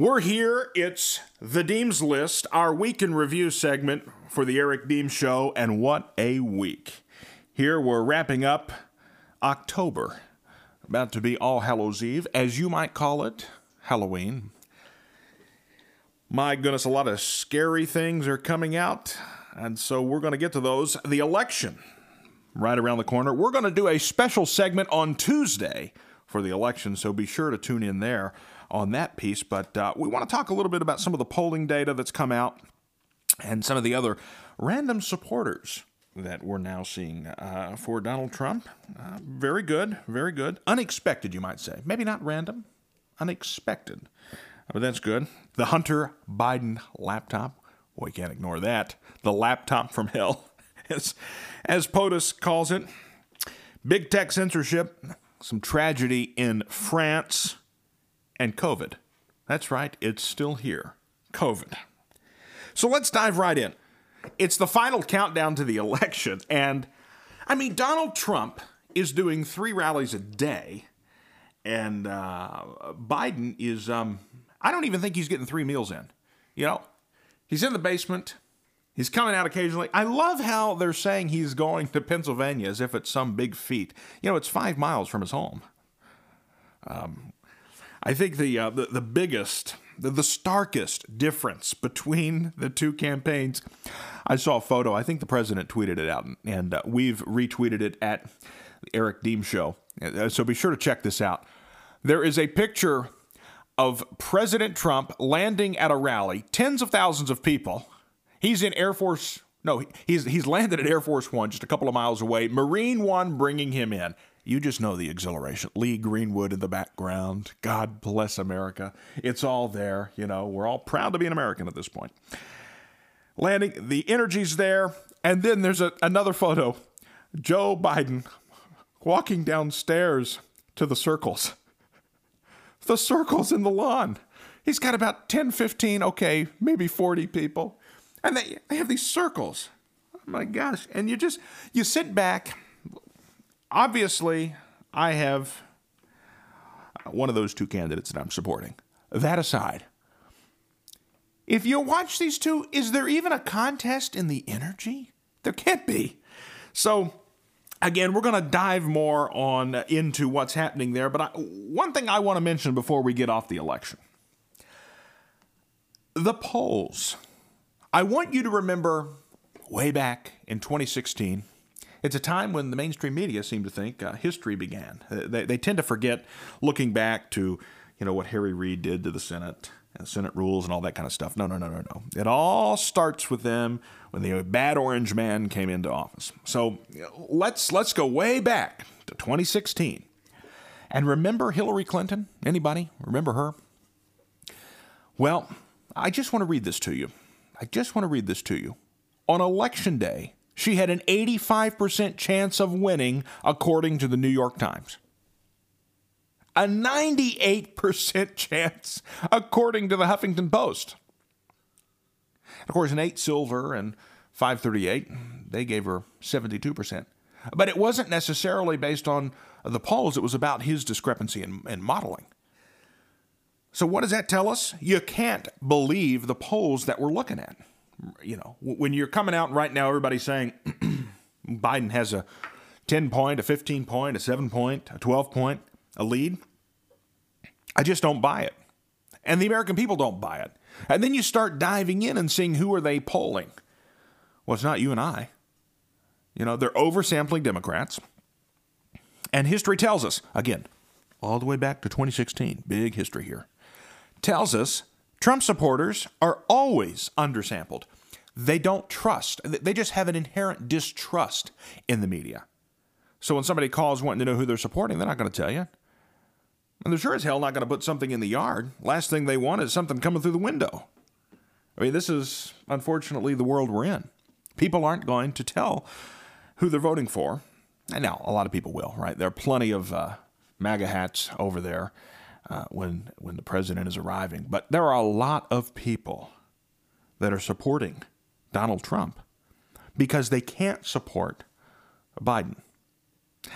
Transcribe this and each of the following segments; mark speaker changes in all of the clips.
Speaker 1: We're here. It's the Deems List, our week in review segment for the Eric Deems Show, and what a week. Here we're wrapping up October, about to be All Hallows Eve, as you might call it, Halloween. My goodness, a lot of scary things are coming out, and so we're going to get to those. The election right around the corner. We're going to do a special segment on Tuesday for the election, so be sure to tune in there on that piece. But uh, we want to talk a little bit about some of the polling data that's come out and some of the other random supporters that we're now seeing uh, for Donald Trump. Uh, very good, very good. Unexpected, you might say. Maybe not random, unexpected. But that's good. The Hunter Biden laptop. We can't ignore that. The laptop from hell, as, as POTUS calls it. Big tech censorship, some tragedy in France and COVID. That's right, it's still here. COVID. So let's dive right in. It's the final countdown to the election, and I mean, Donald Trump is doing three rallies a day, and uh, Biden is, um, I don't even think he's getting three meals in. You know, he's in the basement. He's coming out occasionally. I love how they're saying he's going to Pennsylvania as if it's some big feat. You know, it's five miles from his home. Um, I think the, uh, the, the biggest, the, the starkest difference between the two campaigns. I saw a photo. I think the president tweeted it out, and uh, we've retweeted it at the Eric Deems Show. Uh, so be sure to check this out. There is a picture of President Trump landing at a rally, tens of thousands of people. He's in Air Force. No, he's he's landed at Air Force One, just a couple of miles away. Marine One bringing him in. You just know the exhilaration. Lee Greenwood in the background. God bless America. It's all there. You know, we're all proud to be an American at this point. Landing, the energy's there. And then there's a, another photo Joe Biden walking downstairs to the circles. The circles in the lawn. He's got about 10, 15, okay, maybe 40 people. And they, they have these circles. Oh my gosh. And you just, you sit back obviously, I have one of those two candidates that I'm supporting. That aside, if you watch these two, is there even a contest in the energy? There can't be. So, again, we're going to dive more on into what's happening there. But I, one thing I want to mention before we get off the election the polls. I want you to remember way back in 2016 it's a time when the mainstream media seem to think uh, history began. Uh, they, they tend to forget looking back to, you know, what Harry Reid did to the Senate and Senate rules and all that kind of stuff. No, no, no, no, no. It all starts with them when the bad orange man came into office. So let's let's go way back to 2016. And remember Hillary Clinton? Anybody remember her? Well, I just want to read this to you. I just want to read this to you. On election day, she had an 85% chance of winning, according to the New York Times. A 98% chance, according to the Huffington Post. Of course, Nate Silver and 538, they gave her 72%. But it wasn't necessarily based on the polls, it was about his discrepancy in, in modeling. So, what does that tell us? You can't believe the polls that we're looking at you know, when you're coming out right now, everybody's saying Biden has a 10 point, a 15 point, a 7 point, a 12 point, a lead. I just don't buy it. And the American people don't buy it. And then you start diving in and seeing who are they polling. Well, it's not you and I. You know, they're oversampling Democrats. And history tells us, again, all the way back to 2016, big history here, tells us Trump supporters are always undersampled. They don't trust, they just have an inherent distrust in the media. So when somebody calls wanting to know who they're supporting, they're not going to tell you. And they're sure as hell not going to put something in the yard. Last thing they want is something coming through the window. I mean, this is unfortunately the world we're in. People aren't going to tell who they're voting for. And now, a lot of people will, right? There are plenty of uh, MAGA hats over there uh, when when the president is arriving. But there are a lot of people that are supporting Donald Trump because they can't support Biden.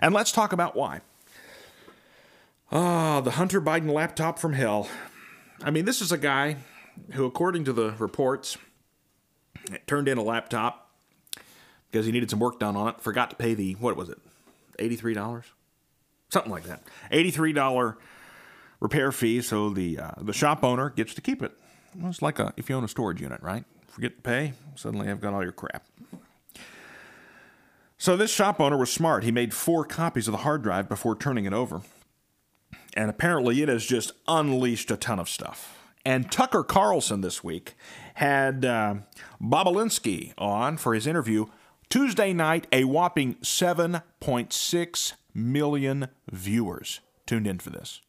Speaker 1: And let's talk about why. Ah, the Hunter Biden laptop from hell. I mean, this is a guy who, according to the reports, turned in a laptop because he needed some work done on it. Forgot to pay the what was it, eighty three dollars, something like that, eighty three dollar repair fee. So the uh, the shop owner gets to keep it. It's like a, if you own a storage unit, right? Forget to pay, suddenly I've got all your crap. So this shop owner was smart. He made four copies of the hard drive before turning it over. And apparently it has just unleashed a ton of stuff. And Tucker Carlson this week had uh, Bobulinski on for his interview. Tuesday night, a whopping 7.6 million viewers tuned in for this.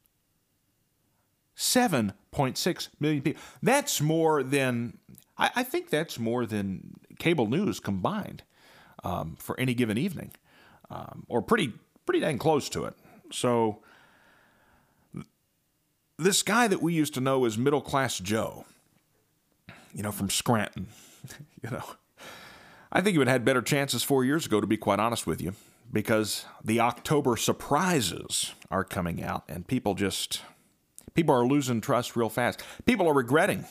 Speaker 1: 7.6 million people. That's more than, I, I think that's more than cable news combined um, for any given evening, um, or pretty, pretty dang close to it. So, this guy that we used to know as Middle Class Joe, you know, from Scranton, you know, I think he would have had better chances four years ago, to be quite honest with you, because the October surprises are coming out and people just, people are losing trust real fast. People are regretting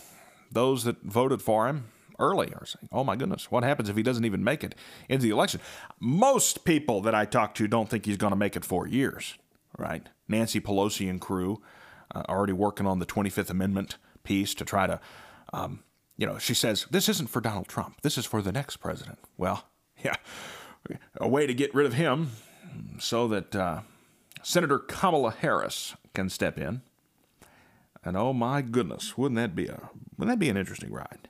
Speaker 1: those that voted for him early are saying, oh my goodness, what happens if he doesn't even make it into the election? Most people that I talk to don't think he's going to make it four years, right? Nancy Pelosi and crew uh, already working on the 25th Amendment piece to try to, um, you know, she says, this isn't for Donald Trump. This is for the next president. Well, yeah, a way to get rid of him so that uh, Senator Kamala Harris can step in. And oh my goodness, wouldn't that be a wouldn't that be an interesting ride?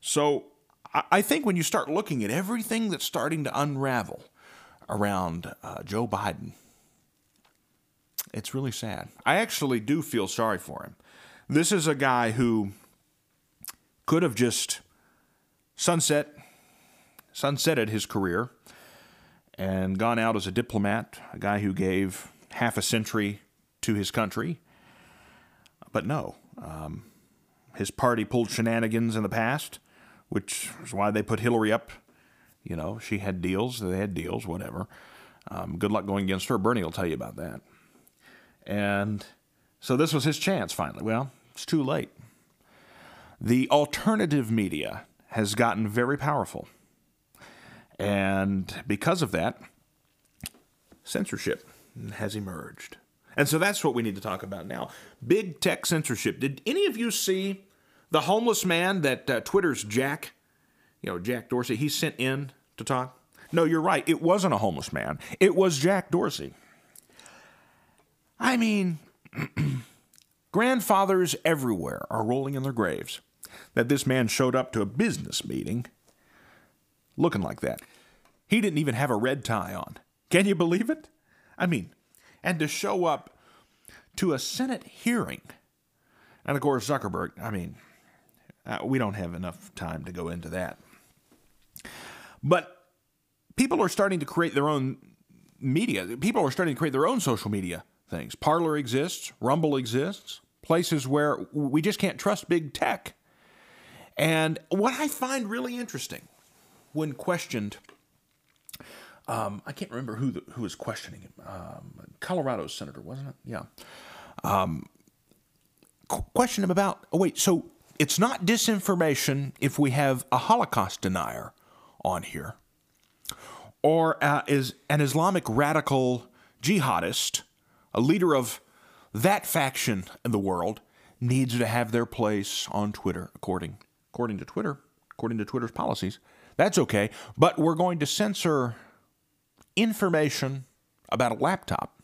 Speaker 1: So I think when you start looking at everything that's starting to unravel around uh, Joe Biden, it's really sad. I actually do feel sorry for him. This is a guy who could have just sunset, sunsetted his career and gone out as a diplomat, a guy who gave half a century to his country. But no, um, his party pulled shenanigans in the past, which is why they put Hillary up. You know, she had deals, they had deals, whatever. Um, good luck going against her. Bernie will tell you about that. And so this was his chance finally. Well, it's too late. The alternative media has gotten very powerful. And because of that, censorship has emerged. And so that's what we need to talk about now. Big tech censorship. Did any of you see the homeless man that uh, Twitter's Jack, you know, Jack Dorsey, he sent in to talk? No, you're right. It wasn't a homeless man, it was Jack Dorsey. I mean, grandfathers everywhere are rolling in their graves that this man showed up to a business meeting looking like that. He didn't even have a red tie on. Can you believe it? I mean, and to show up to a Senate hearing. And of course, Zuckerberg, I mean, uh, we don't have enough time to go into that. But people are starting to create their own media. People are starting to create their own social media things. Parler exists, Rumble exists, places where we just can't trust big tech. And what I find really interesting when questioned, um, I can't remember who the, who was questioning him. Um, Colorado senator, wasn't it? Yeah. Um, question him about. Oh wait, so it's not disinformation if we have a Holocaust denier on here, or uh, is an Islamic radical jihadist a leader of that faction in the world needs to have their place on Twitter, according according to Twitter, according to Twitter's policies. That's okay, but we're going to censor information about a laptop,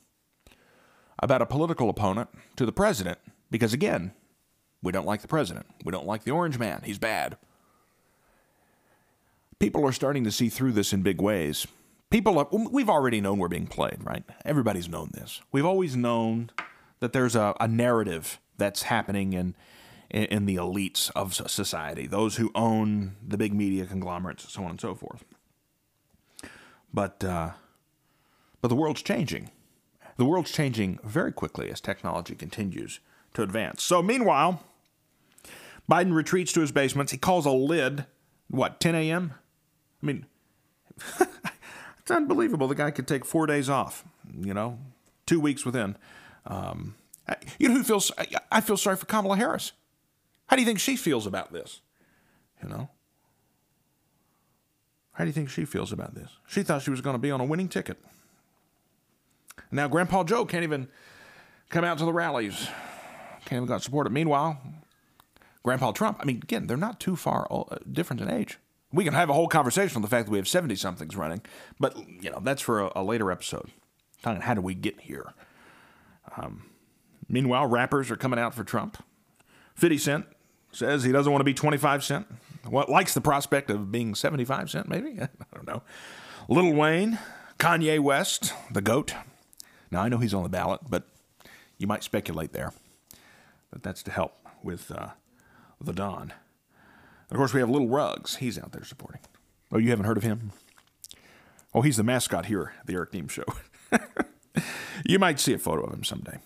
Speaker 1: about a political opponent to the president, because again, we don't like the president. We don't like the orange man. He's bad. People are starting to see through this in big ways people are, we've already known we're being played, right? Everybody's known this. We've always known that there's a, a narrative that's happening in, in, in the elites of society, those who own the big media conglomerates, so on and so forth. But uh, but the world's changing. The world's changing very quickly as technology continues to advance. So meanwhile, Biden retreats to his basements. He calls a lid. What 10 a.m. I mean. It's unbelievable. The guy could take four days off, you know, two weeks within. Um, You know who feels? I feel sorry for Kamala Harris. How do you think she feels about this? You know? How do you think she feels about this? She thought she was going to be on a winning ticket. Now, Grandpa Joe can't even come out to the rallies, can't even got support. Meanwhile, Grandpa Trump, I mean, again, they're not too far uh, different in age. We can have a whole conversation on the fact that we have 70 somethings running, but, you know, that's for a, a later episode. Talking how do we get here? Um, meanwhile, rappers are coming out for Trump. 50 Cent says he doesn't want to be 25 Cent. What likes the prospect of being 75 Cent, maybe? I don't know. Lil Wayne, Kanye West, the GOAT. Now, I know he's on the ballot, but you might speculate there. But that's to help with uh, the Don. Of course, we have Little Rugs. He's out there supporting. Oh, you haven't heard of him? Oh, he's the mascot here at the Eric Deems Show. you might see a photo of him someday.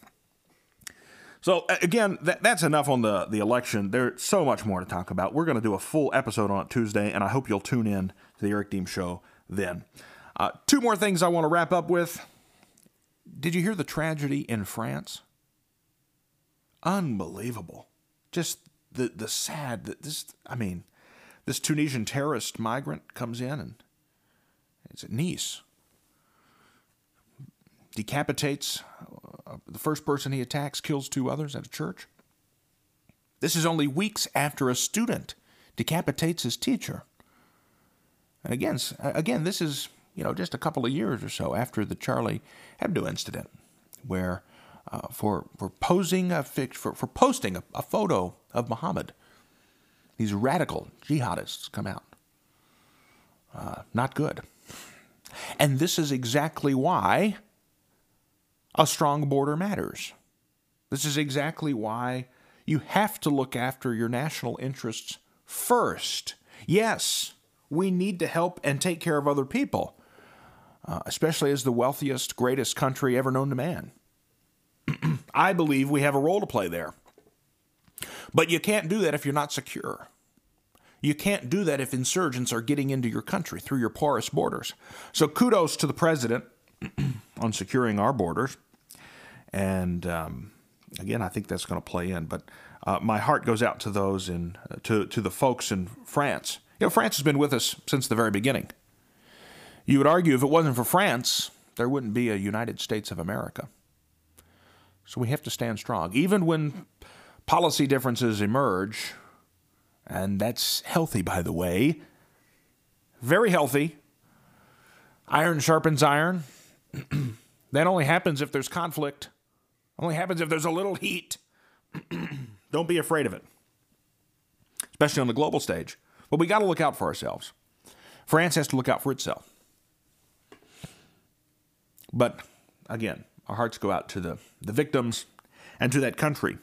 Speaker 1: So again, that, that's enough on the the election. There's so much more to talk about. We're going to do a full episode on it Tuesday, and I hope you'll tune in to the Eric Deems Show then. Uh, two more things I want to wrap up with. Did you hear the tragedy in France? Unbelievable. Just the the sad that this. I mean, this Tunisian terrorist migrant comes in and it's at Nice decapitates uh, the first person he attacks, kills two others at a church. This is only weeks after a student decapitates his teacher. And again, again, this is you know just a couple of years or so after the Charlie Hebdo incident, where uh, for for posing a for for posting a, a photo of Muhammad, these radical jihadists come out. Uh, not good. And this is exactly why a strong border matters. This is exactly why you have to look after your national interests first. Yes, we need to help and take care of other people, uh, especially as the wealthiest, greatest country ever known to man. I believe we have a role to play there. But you can't do that if you're not secure. You can't do that if insurgents are getting into your country through your porous borders. So kudos to the president on securing our borders. And um, again, I think that's going to play in. But uh, my heart goes out to those in uh, to to the folks in France. You know, France has been with us since the very beginning. You would argue if it wasn't for France, there wouldn't be a United States of America. So we have to stand strong, even when policy differences emerge, and that's healthy, by the way. Very healthy. Iron sharpens iron. that only happens if there's conflict. Only happens if there's a little heat. Don't be afraid of it, especially on the global stage. But we got to look out for ourselves. France has to look out for itself. But again, our hearts go out to the, the victims and to that country.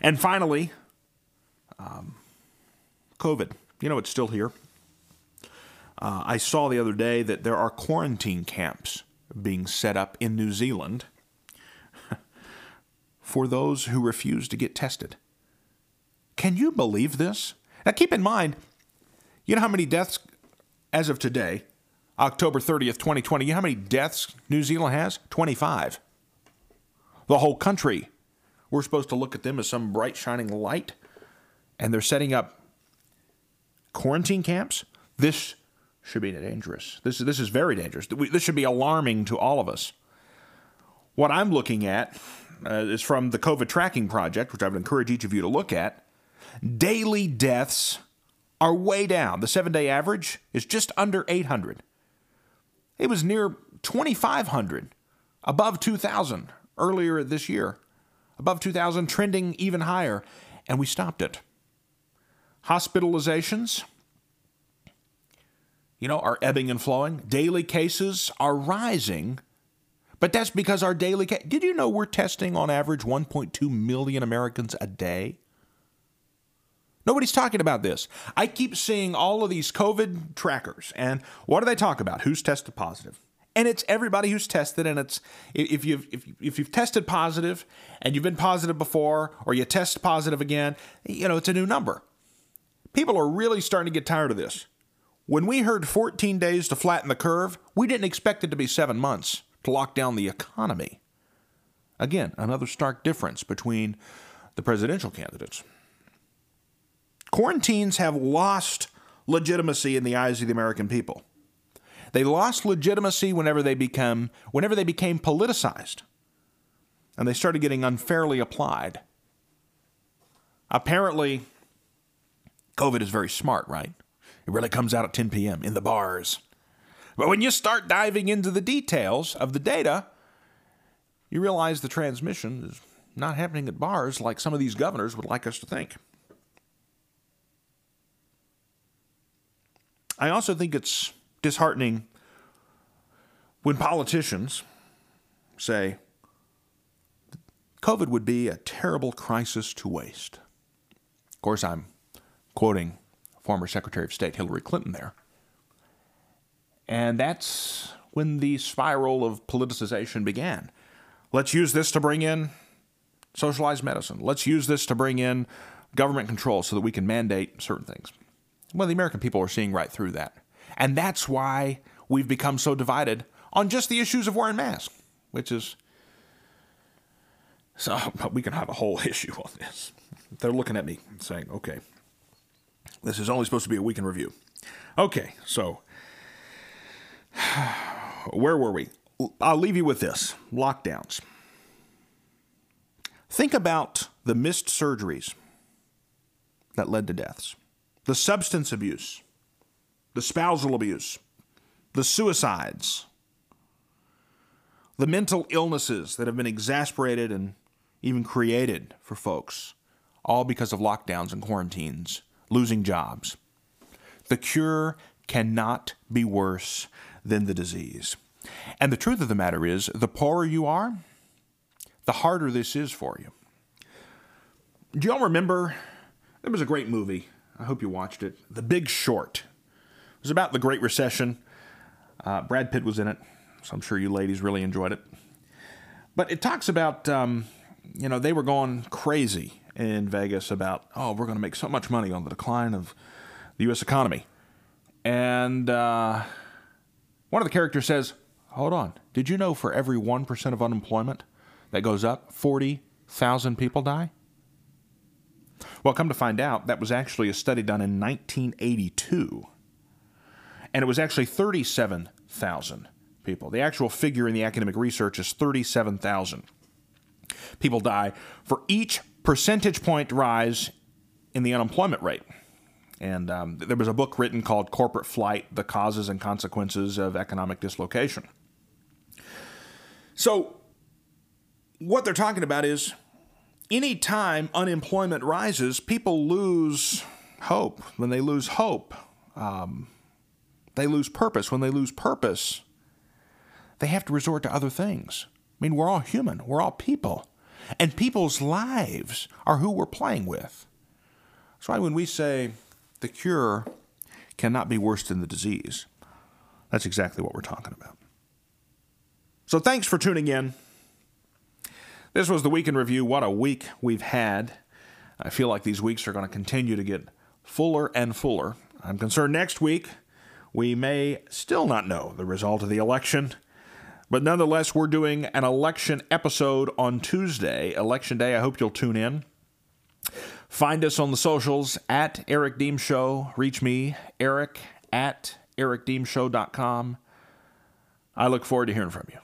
Speaker 1: And finally, um, COVID. You know, it's still here. Uh, I saw the other day that there are quarantine camps being set up in New Zealand for those who refuse to get tested. Can you believe this? Now, keep in mind, you know how many deaths, as of today, October 30th, 2020, you know how many deaths New Zealand has? 25. The whole country. We're supposed to look at them as some bright, shining light, and they're setting up quarantine camps? This should be dangerous. This, this is very dangerous. This should be alarming to all of us. What I'm looking at uh, is from the COVID Tracking Project, which I would encourage each of you to look at. Daily deaths are way down. The seven day average is just under 800. It was near 2,500, above 2,000 earlier this year, above 2,000, trending even higher, and we stopped it. Hospitalizations, you know, are ebbing and flowing. Daily cases are rising but that's because our daily. Ca- Did you know we're testing on average 1.2 million Americans a day? Nobody's talking about this. I keep seeing all of these COVID trackers, and what do they talk about? Who's tested positive? And it's everybody who's tested, and it's if you've if, if you've tested positive and you've been positive before, or you test positive again, you know it's a new number. People are really starting to get tired of this. When we heard 14 days to flatten the curve, we didn't expect it to be seven months to lock down the economy. Again, another stark difference between the presidential candidates. Quarantines have lost legitimacy in the eyes of the American people. They lost legitimacy whenever they become whenever they became politicized. And they started getting unfairly applied. Apparently, COVID is very smart, right? It really comes out at 10 p.m. in the bars. But when you start diving into the details of the data, you realize the transmission is not happening at bars like some of these governors would like us to think. I also think it's disheartening when politicians say COVID would be a terrible crisis to waste. Of course, I'm quoting former Secretary of State Hillary Clinton there. And that's when the spiral of politicization began. Let's use this to bring in socialized medicine. Let's use this to bring in government control so that we can mandate certain things. Well, the American people are seeing right through that. And that's why we've become so divided on just the issues of wearing masks, which is. So, we can have a whole issue on this. They're looking at me and saying, okay, this is only supposed to be a week in review. Okay, so where were we? I'll leave you with this lockdowns. Think about the missed surgeries that led to deaths the substance abuse, the spousal abuse, the suicides, the mental illnesses that have been exasperated and even created for folks, all because of lockdowns and quarantines, losing jobs. The cure cannot be worse than the disease. And the truth of the matter is, the poorer you are, the harder this is for you. Do y'all remember? There was a great movie I hope you watched it. The Big Short. It was about the Great Recession. Uh, Brad Pitt was in it, so I'm sure you ladies really enjoyed it. But it talks about, um, you know, they were going crazy in Vegas about, oh, we're going to make so much money on the decline of the U.S. economy. And uh, one of the characters says, hold on, did you know for every 1% of unemployment that goes up, 40,000 people die? Well, come to find out, that was actually a study done in 1982. And it was actually 37,000 people. The actual figure in the academic research is 37,000 people die for each percentage point rise in the unemployment rate. And um, there was a book written called Corporate Flight The Causes and Consequences of Economic Dislocation. So, what they're talking about is anytime unemployment rises, people lose hope. When they lose hope, um, they lose purpose. When they lose purpose, they have to resort to other things. I mean, we're all human, we're all people. And people's lives are who we're playing with. That's why when we say the cure cannot be worse than the disease, that's exactly what we're talking about. So thanks for tuning in. This was the week in review. What a week we've had. I feel like these weeks are going to continue to get fuller and fuller. I'm concerned next week we may still not know the result of the election. But nonetheless, we're doing an election episode on Tuesday, Election Day. I hope you'll tune in. Find us on the socials at Eric Deems Show. Reach me, Eric at ericdeemsshow.com. I look forward to hearing from you.